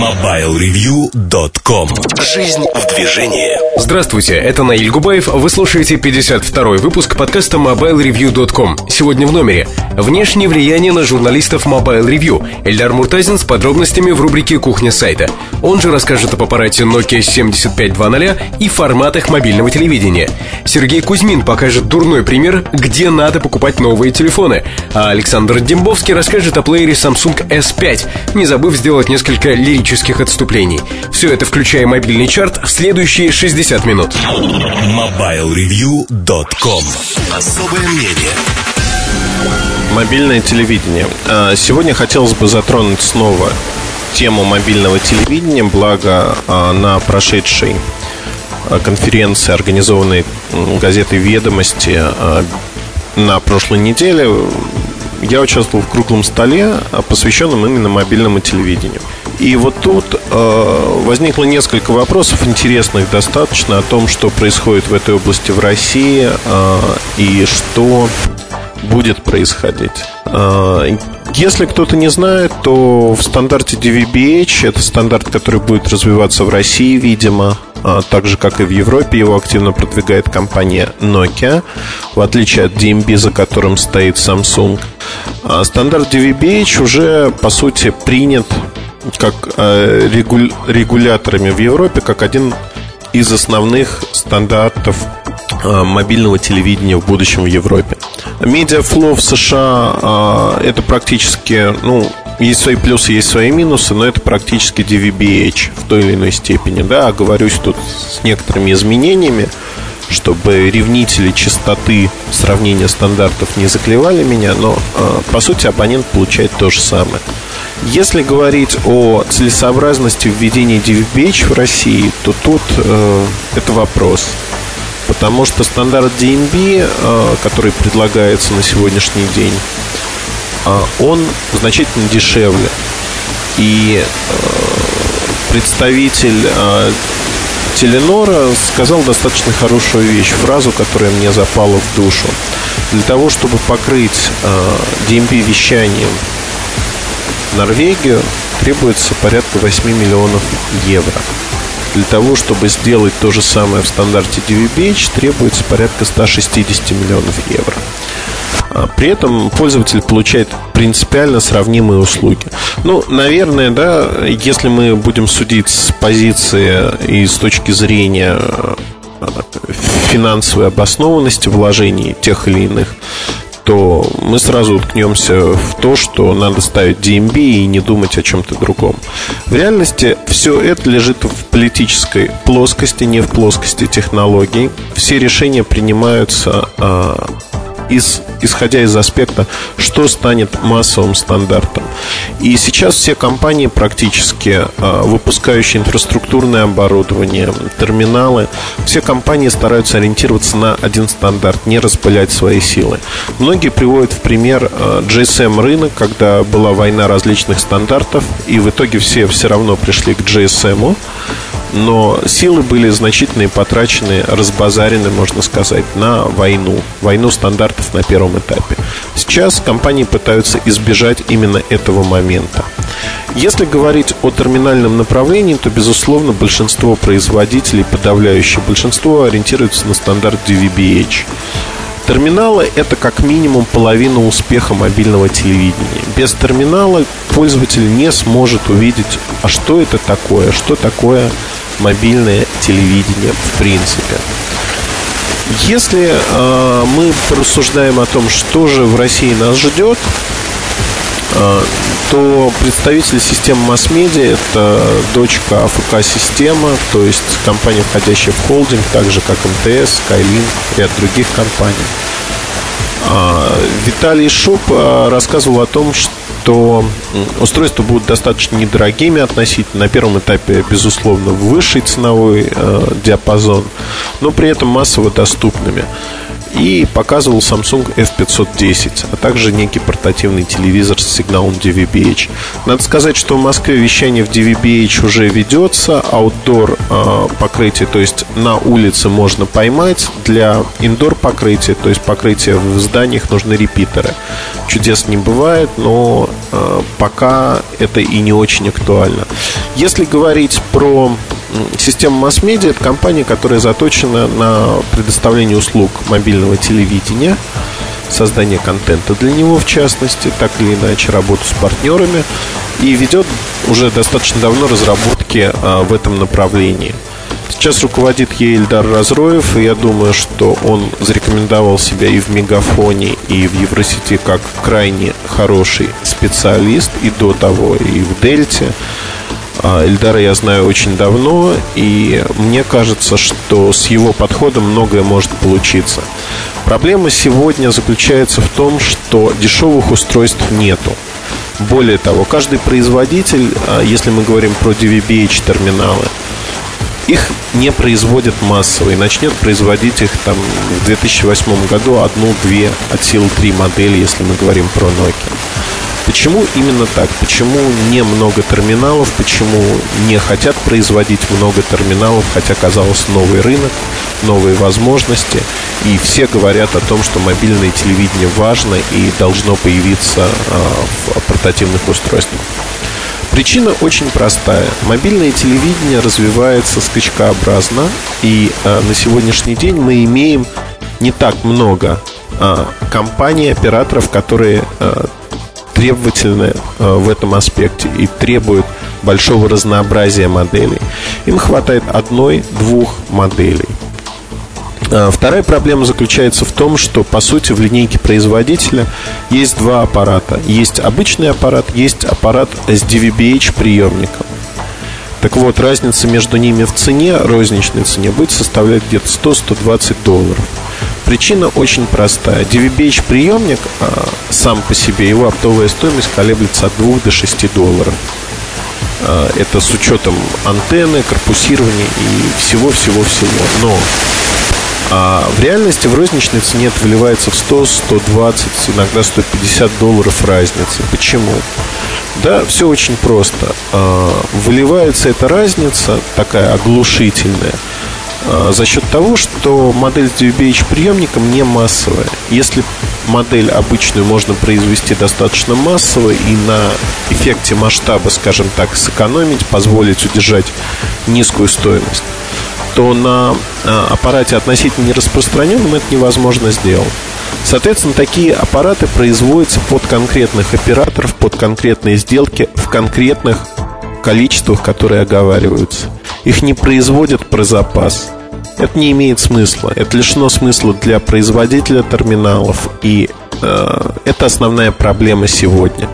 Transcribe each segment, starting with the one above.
MobileReview.com Жизнь в движении Здравствуйте, это Наиль Губаев. Вы слушаете 52-й выпуск подкаста MobileReview.com. Сегодня в номере. Внешнее влияние на журналистов Mobile Review. Эльдар Муртазин с подробностями в рубрике «Кухня сайта». Он же расскажет об аппарате Nokia 7520 и форматах мобильного телевидения. Сергей Кузьмин покажет дурной пример, где надо покупать новые телефоны. А Александр Дембовский расскажет о плеере Samsung S5, не забыв сделать несколько лирических отступлений. Все это, включая мобильный чарт, в следующие 60 минут. MobileReview.com Особое мнение Мобильное телевидение. А, сегодня хотелось бы затронуть снова тему мобильного телевидения, благо а, на прошедшей а, конференции, организованной газетой «Ведомости» на прошлой неделе, я участвовал в круглом столе, посвященном именно мобильному телевидению. И вот тут э, возникло несколько вопросов интересных достаточно о том, что происходит в этой области в России э, и что будет происходить. Э, если кто-то не знает, то в стандарте DVB-H, это стандарт, который будет развиваться в России, видимо, а, так же, как и в Европе, его активно продвигает компания Nokia, в отличие от DMB, за которым стоит Samsung. А, стандарт DVB-H уже, по сути, принят как а, регуляторами в Европе, как один из основных стандартов мобильного телевидения в будущем в Европе. MediaFLO в США это практически, ну, есть свои плюсы, есть свои минусы, но это практически DVB-H в той или иной степени. Да, оговорюсь тут с некоторыми изменениями, чтобы ревнители частоты сравнения стандартов не заклевали меня, но э, по сути абонент получает то же самое. Если говорить о целесообразности введения DVB-H в России, то тут э, это вопрос. Потому что стандарт DNB, э, который предлагается на сегодняшний день, а он значительно дешевле. И э, представитель э, Теленора сказал достаточно хорошую вещь, фразу, которая мне запала в душу. Для того, чтобы покрыть э, DMP вещанием Норвегию, требуется порядка 8 миллионов евро. Для того, чтобы сделать то же самое в стандарте DVB-H, требуется порядка 160 миллионов евро. А при этом пользователь получает принципиально сравнимые услуги. Ну, наверное, да, если мы будем судить с позиции и с точки зрения э, финансовой обоснованности вложений тех или иных, то мы сразу уткнемся в то, что надо ставить DMB и не думать о чем-то другом. В реальности все это лежит в политической плоскости, не в плоскости технологий. Все решения принимаются а, из, исходя из аспекта, что станет массовым стандартом. И сейчас все компании практически, а, выпускающие инфраструктурное оборудование, терминалы, все компании стараются ориентироваться на один стандарт, не распылять свои силы. Многие приводят в пример а, GSM рынок, когда была война различных стандартов, и в итоге все все равно пришли к GSM но силы были значительные, потрачены, разбазарены, можно сказать, на войну. Войну стандартов на первом этапе. Сейчас компании пытаются избежать именно этого момента. Если говорить о терминальном направлении, то, безусловно, большинство производителей, подавляющее большинство, ориентируются на стандарт DVB-H. Терминалы – это как минимум половина успеха мобильного телевидения. Без терминала пользователь не сможет увидеть, а что это такое, что такое мобильное телевидение в принципе. Если э, мы порассуждаем о том, что же в России нас ждет, э, то представитель системы масс-медиа – это дочка АФК-система, то есть компания, входящая в холдинг, так же как МТС, Skylink, ряд других компаний. А, Виталий Шуп э, рассказывал о том, что то устройства будут достаточно недорогими относительно. На первом этапе, безусловно, высший ценовой э, диапазон, но при этом массово доступными. И показывал Samsung F510, а также некий портативный телевизор с сигналом DVB-H. Надо сказать, что в Москве вещание в DVB-H уже ведется, аутдор э, покрытие, то есть на улице можно поймать, для индор покрытия, то есть покрытия в зданиях нужны репитеры. Чудес не бывает, но э, пока это и не очень актуально. Если говорить про Система масс-медиа – это компания, которая заточена на предоставление услуг мобильного телевидения, создание контента для него, в частности, так или иначе, работу с партнерами и ведет уже достаточно давно разработки а, в этом направлении. Сейчас руководит ей Ильдар Разроев, и я думаю, что он зарекомендовал себя и в Мегафоне, и в Евросети как крайне хороший специалист, и до того, и в Дельте. А, Эльдара я знаю очень давно, и мне кажется, что с его подходом многое может получиться. Проблема сегодня заключается в том, что дешевых устройств нету. Более того, каждый производитель, а, если мы говорим про DVB-H терминалы, их не производят массово и начнет производить их там в 2008 году одну-две от сил три модели, если мы говорим про Nokia. Почему именно так? Почему не много терминалов? Почему не хотят производить много терминалов, хотя казалось новый рынок, новые возможности? И все говорят о том, что мобильное телевидение важно и должно появиться а, в портативных устройствах. Причина очень простая. Мобильное телевидение развивается скачкообразно, и э, на сегодняшний день мы имеем не так много э, компаний, операторов, которые э, требовательны э, в этом аспекте и требуют большого разнообразия моделей. Им хватает одной-двух моделей. Э, вторая проблема заключается в том, что по сути в линейке производителя есть два аппарата. Есть обычный аппарат, есть аппарат с DVB-H приемником. Так вот, разница между ними в цене, розничной цене, будет составлять где-то 100-120 долларов. Причина очень простая. DVB-H приемник а, сам по себе, его оптовая стоимость колеблется от 2 до 6 долларов. А, это с учетом антенны, корпусирования и всего-всего-всего. Но а в реальности в розничной цене это выливается в 100, 120, иногда 150 долларов разницы. Почему? Да, все очень просто. А, выливается эта разница, такая оглушительная, за счет того, что модель с DVB-H приемником не массовая. Если модель обычную можно произвести достаточно массово и на эффекте масштаба, скажем так, сэкономить, позволить удержать низкую стоимость, то на а, аппарате относительно нераспространенном это невозможно сделать. Соответственно, такие аппараты производятся под конкретных операторов, под конкретные сделки в конкретных количествах, которые оговариваются. Их не производят про запас. Это не имеет смысла. Это лишено смысла для производителя терминалов. И э, это основная проблема сегодня.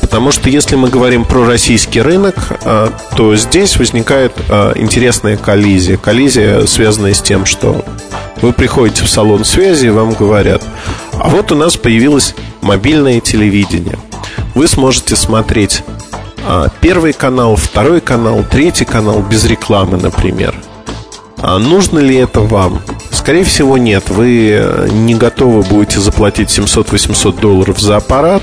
Потому что если мы говорим про российский рынок, э, то здесь возникает э, интересная коллизия. Коллизия, связанная с тем, что вы приходите в салон связи и вам говорят, а вот у нас появилось мобильное телевидение. Вы сможете смотреть первый канал, второй канал, третий канал без рекламы, например. А нужно ли это вам? Скорее всего, нет. Вы э, не готовы будете заплатить 700-800 долларов за аппарат,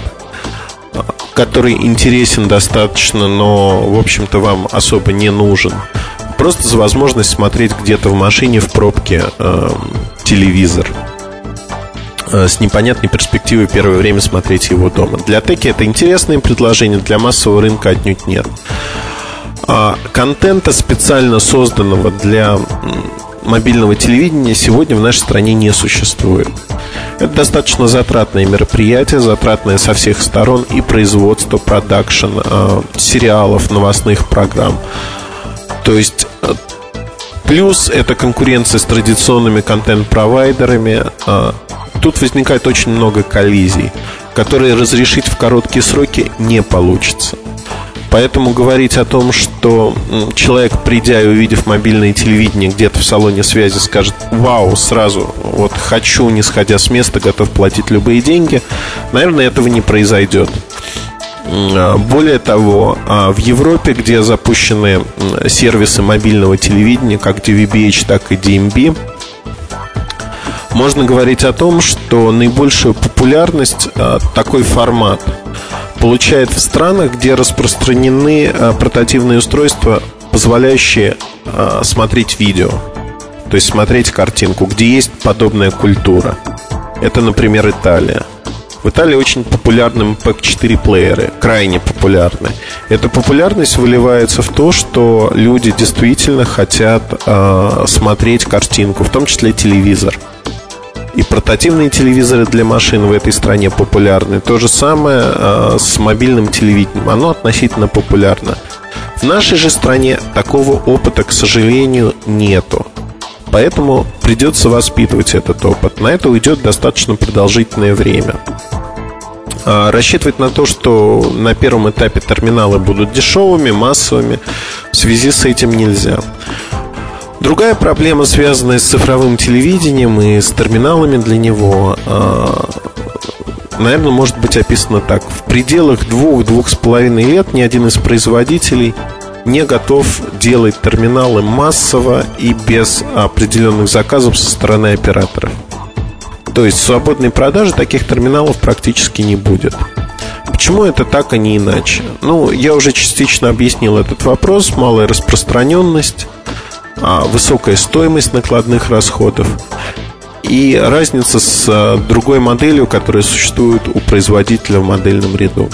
а, который интересен достаточно, но, в общем-то, вам особо не нужен. Просто за возможность смотреть где-то в машине в пробке э, телевизор. Э, с непонятной перспективой первое время смотреть его дома. Для теки это интересное предложение, для массового рынка отнюдь нет. А контента, специально созданного для мобильного телевидения, сегодня в нашей стране не существует. Это достаточно затратное мероприятие, затратное со всех сторон и производство, продакшн, э, сериалов, новостных программ. То есть э, Плюс это конкуренция с традиционными контент-провайдерами, тут возникает очень много коллизий, которые разрешить в короткие сроки не получится. Поэтому говорить о том, что человек, придя и увидев мобильное телевидение где-то в салоне связи, скажет «Вау!» сразу, вот «хочу», не сходя с места, готов платить любые деньги, наверное, этого не произойдет. А, более того, а, в Европе, где запущены сервисы мобильного телевидения, как DVB-H, так и DMB, можно говорить о том, что наибольшую популярность а, такой формат получает в странах, где распространены а, портативные устройства, позволяющие а, смотреть видео, то есть смотреть картинку, где есть подобная культура. Это, например, Италия. В Италии очень популярны MP4 плееры, крайне популярны. Эта популярность выливается в то, что люди действительно хотят э, смотреть картинку, в том числе телевизор. И портативные телевизоры для машин в этой стране популярны. То же самое э, с мобильным телевидением. Оно относительно популярно. В нашей же стране такого опыта, к сожалению, нету. Поэтому придется воспитывать этот опыт. На это уйдет достаточно продолжительное время. А, рассчитывать на то, что на первом этапе терминалы будут дешевыми, массовыми, в связи с этим нельзя. Другая проблема, связанная с цифровым телевидением и с терминалами для него, а, наверное, может быть описана так. В пределах двух-двух с половиной лет ни один из производителей не готов делать терминалы массово и без определенных заказов со стороны операторов. То есть свободной продажи таких терминалов практически не будет. Почему это так, а не иначе? Ну, я уже частично объяснил этот вопрос. Малая распространенность, высокая стоимость накладных расходов и разница с а, другой моделью, которая существует у производителя в модельном ряду.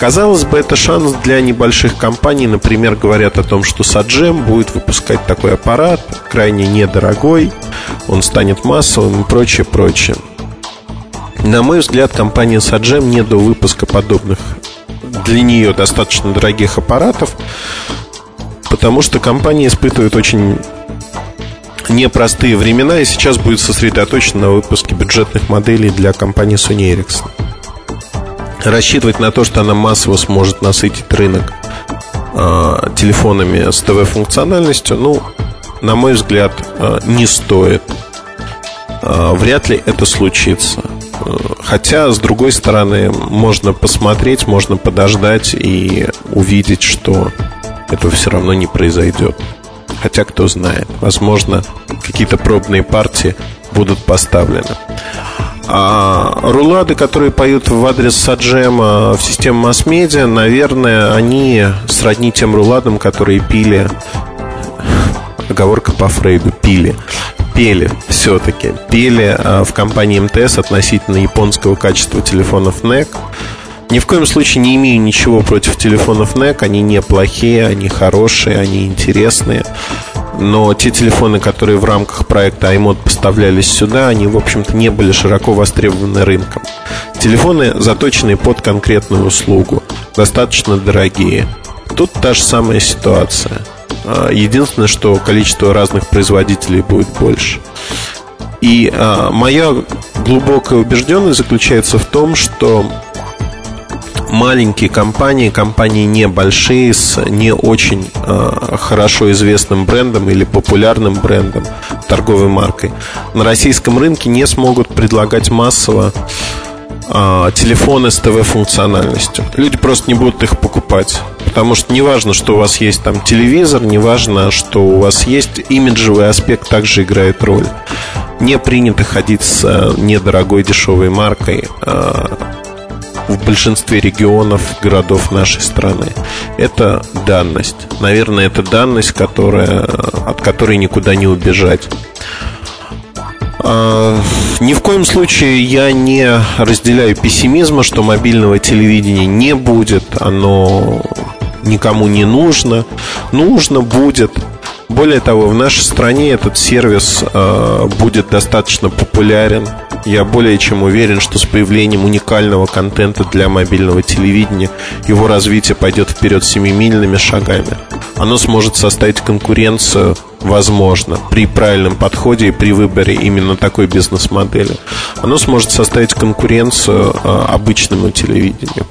Казалось бы, это шанс для небольших компаний. Например, говорят о том, что Саджем будет выпускать такой аппарат, крайне недорогой, он станет массовым и прочее, прочее. На мой взгляд, компания Саджем не до выпуска подобных для нее достаточно дорогих аппаратов, потому что компания испытывает очень непростые времена и сейчас будет сосредоточена на выпуске бюджетных моделей для компании Sony Ericsson. Рассчитывать на то, что она массово сможет насытить рынок э, телефонами с ТВ-функциональностью, ну, на мой взгляд, э, не стоит. Э, вряд ли это случится. Хотя, с другой стороны, можно посмотреть, можно подождать и увидеть, что этого все равно не произойдет. Хотя, кто знает, возможно, какие-то пробные партии будут поставлены. А рулады, которые поют в адрес Саджема в системе масс-медиа, наверное, они сродни тем руладам, которые пили оговорка по Фрейду, пили пели все-таки. Пели а, в компании МТС относительно японского качества телефонов NEC. Ни в коем случае не имею ничего против телефонов NEC. Они не плохие, они хорошие, они интересные. Но те телефоны, которые в рамках проекта iMod поставлялись сюда, они, в общем-то, не были широко востребованы рынком. Телефоны, заточенные под конкретную услугу, достаточно дорогие. Тут та же самая ситуация. А, единственное, что количество разных производителей будет больше. И а, моя глубокая убежденность заключается в том, что маленькие компании, компании небольшие с не очень э, хорошо известным брендом или популярным брендом, торговой маркой, на российском рынке не смогут предлагать массово э, телефоны с ТВ-функциональностью. Люди просто не будут их покупать. Потому что неважно, что у вас есть там телевизор, неважно, что у вас есть имиджевый аспект, также играет роль. Не принято ходить с э, недорогой дешевой маркой. Э, большинстве регионов, городов нашей страны. Это данность. Наверное, это данность, которая, от которой никуда не убежать. А, ни в коем случае я не разделяю пессимизма, что мобильного телевидения не будет, оно никому не нужно. Нужно будет. Более того, в нашей стране этот сервис э, будет достаточно популярен. Я более чем уверен, что с появлением уникального контента для мобильного телевидения его развитие пойдет вперед семимильными шагами. Оно сможет составить конкуренцию, возможно, при правильном подходе и при выборе именно такой бизнес-модели. Оно сможет составить конкуренцию э, обычному телевидению.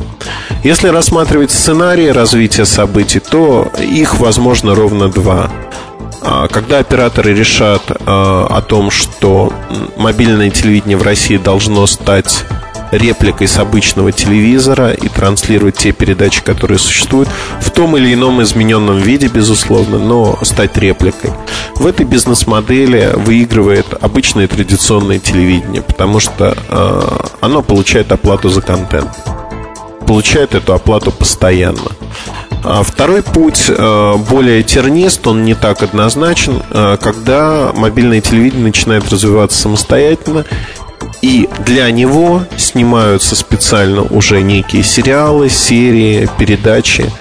Если рассматривать сценарии развития событий, то их возможно ровно два. А, когда операторы решат а, о том, что мобильное телевидение в России должно стать репликой с обычного телевизора и транслировать те передачи, которые существуют в том или ином измененном виде, безусловно, но стать репликой. В этой бизнес-модели выигрывает обычное традиционное телевидение, потому что э, оно получает оплату за контент. Получает эту оплату постоянно. А второй путь э, более тернист, он не так однозначен, э, когда мобильное телевидение начинает развиваться самостоятельно и для него снимаются специально уже некие сериалы, серии, передачи.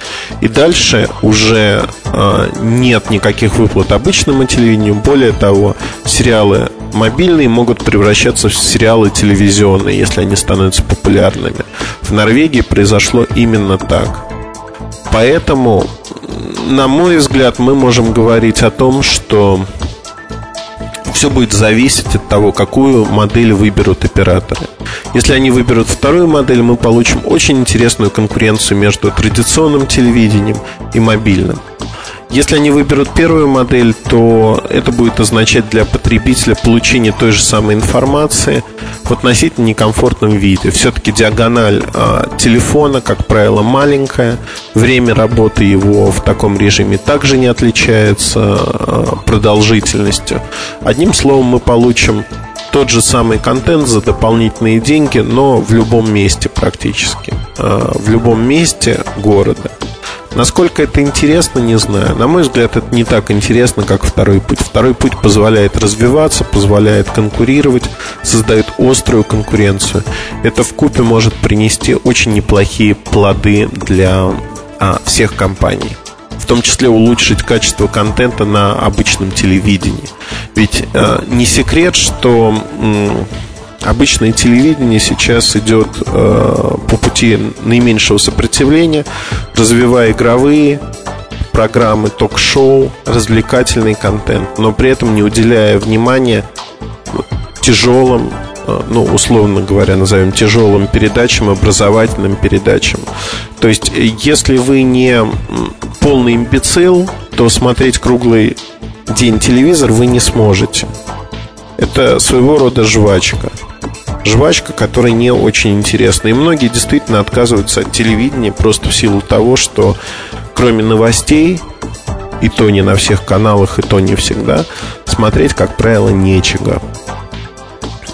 И дальше уже э, нет никаких выплат обычному телевидению. Более того, сериалы мобильные могут превращаться в сериалы телевизионные, если они становятся популярными. В Норвегии произошло именно так. Поэтому, на мой взгляд, мы можем говорить о том, что все будет зависеть от того, какую модель выберут операторы. Если они выберут вторую модель, мы получим очень интересную конкуренцию между традиционным телевидением и мобильным. Если они выберут первую модель, то это будет означать для потребителя получение той же самой информации в относительно некомфортном виде. Все-таки диагональ э, телефона, как правило, маленькая. Время работы его в таком режиме также не отличается э, продолжительностью. Одним словом, мы получим тот же самый контент за дополнительные деньги, но в любом месте практически. Э, в любом месте города. Насколько это интересно, не знаю. На мой взгляд, это не так интересно, как второй путь. Второй путь позволяет развиваться, позволяет конкурировать, создает острую конкуренцию. Это в купе может принести очень неплохие плоды для а, всех компаний. В том числе улучшить качество контента на обычном телевидении. Ведь а, не секрет, что Обычное телевидение сейчас идет э, по пути наименьшего сопротивления, развивая игровые программы, ток-шоу, развлекательный контент, но при этом не уделяя внимания тяжелым, э, ну, условно говоря, назовем тяжелым передачам, образовательным передачам. То есть, если вы не полный имбецил, то смотреть круглый день телевизор вы не сможете. Это своего рода жвачка жвачка, которая не очень интересна. И многие действительно отказываются от телевидения просто в силу того, что кроме новостей, и то не на всех каналах, и то не всегда, смотреть, как правило, нечего.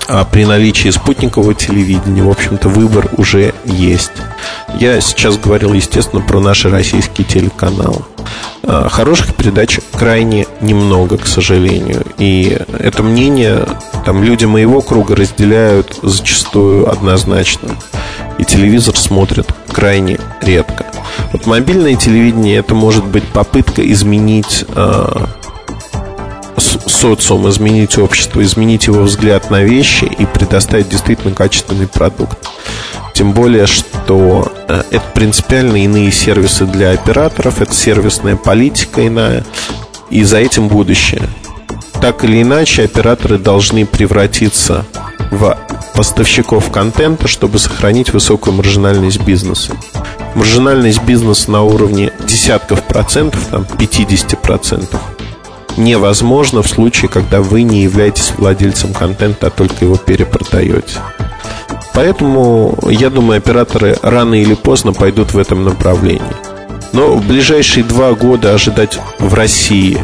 А при наличии спутникового телевидения, в общем-то, выбор уже есть. Я сейчас говорил, естественно, про наши российские телеканалы. А, хороших передач крайне немного, к сожалению. И это мнение там люди моего круга разделяют зачастую однозначно. И телевизор смотрят крайне редко. Вот мобильное телевидение это может быть попытка изменить э, социум, изменить общество, изменить его взгляд на вещи и предоставить действительно качественный продукт. Тем более, что э, это принципиально иные сервисы для операторов, это сервисная политика иная, и за этим будущее так или иначе операторы должны превратиться в поставщиков контента, чтобы сохранить высокую маржинальность бизнеса. Маржинальность бизнеса на уровне десятков процентов, там 50 процентов, невозможно в случае, когда вы не являетесь владельцем контента, а только его перепродаете. Поэтому, я думаю, операторы рано или поздно пойдут в этом направлении. Но в ближайшие два года ожидать в России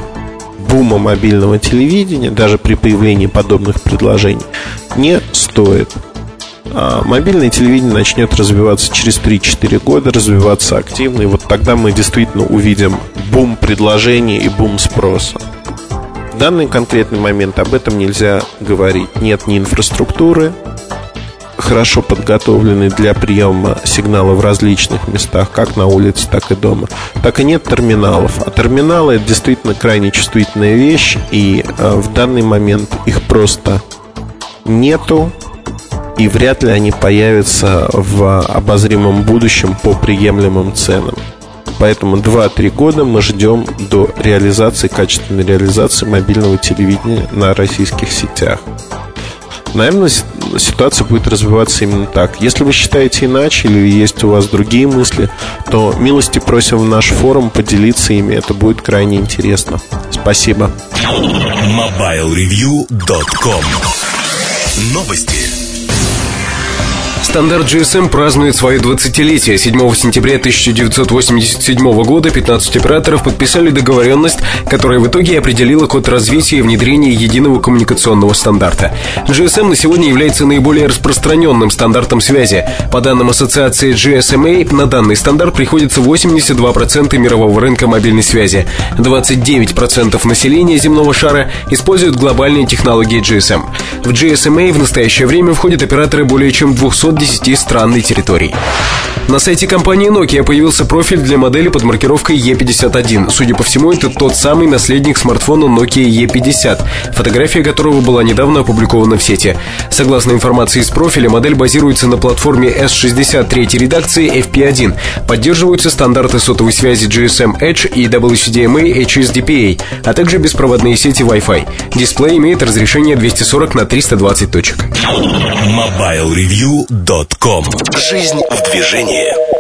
бума мобильного телевидения, даже при появлении подобных предложений, не стоит. А мобильное телевидение начнет развиваться через 3-4 года, развиваться активно, и вот тогда мы действительно увидим бум предложений и бум спроса. В данный конкретный момент об этом нельзя говорить. Нет ни инфраструктуры, хорошо подготовлены для приема сигнала в различных местах, как на улице, так и дома, так и нет терминалов. А терминалы это действительно крайне чувствительная вещь, и э, в данный момент их просто нету, и вряд ли они появятся в обозримом будущем по приемлемым ценам. Поэтому 2-3 года мы ждем до реализации, качественной реализации мобильного телевидения на российских сетях. Наверное, ситуация будет развиваться именно так. Если вы считаете иначе или есть у вас другие мысли, то милости просим в наш форум поделиться ими. Это будет крайне интересно. Спасибо. MobileReview.com Новости. Стандарт GSM празднует свое 20-летие. 7 сентября 1987 года 15 операторов подписали договоренность, которая в итоге определила код развития и внедрения единого коммуникационного стандарта. GSM на сегодня является наиболее распространенным стандартом связи. По данным ассоциации GSMA, на данный стандарт приходится 82% мирового рынка мобильной связи. 29% населения земного шара используют глобальные технологии GSM. В GSMA в настоящее время входят операторы более чем 210 стран и территорий. На сайте компании Nokia появился профиль для модели под маркировкой E51. Судя по всему, это тот самый наследник смартфона Nokia E50, фотография которого была недавно опубликована в сети. Согласно информации из профиля, модель базируется на платформе S63 редакции FP1. Поддерживаются стандарты сотовой связи GSM Edge и WCDMA HSDPA, а также беспроводные сети Wi-Fi. Дисплей имеет разрешение 240 на 320 точек. MobileReview.com Жизнь в движении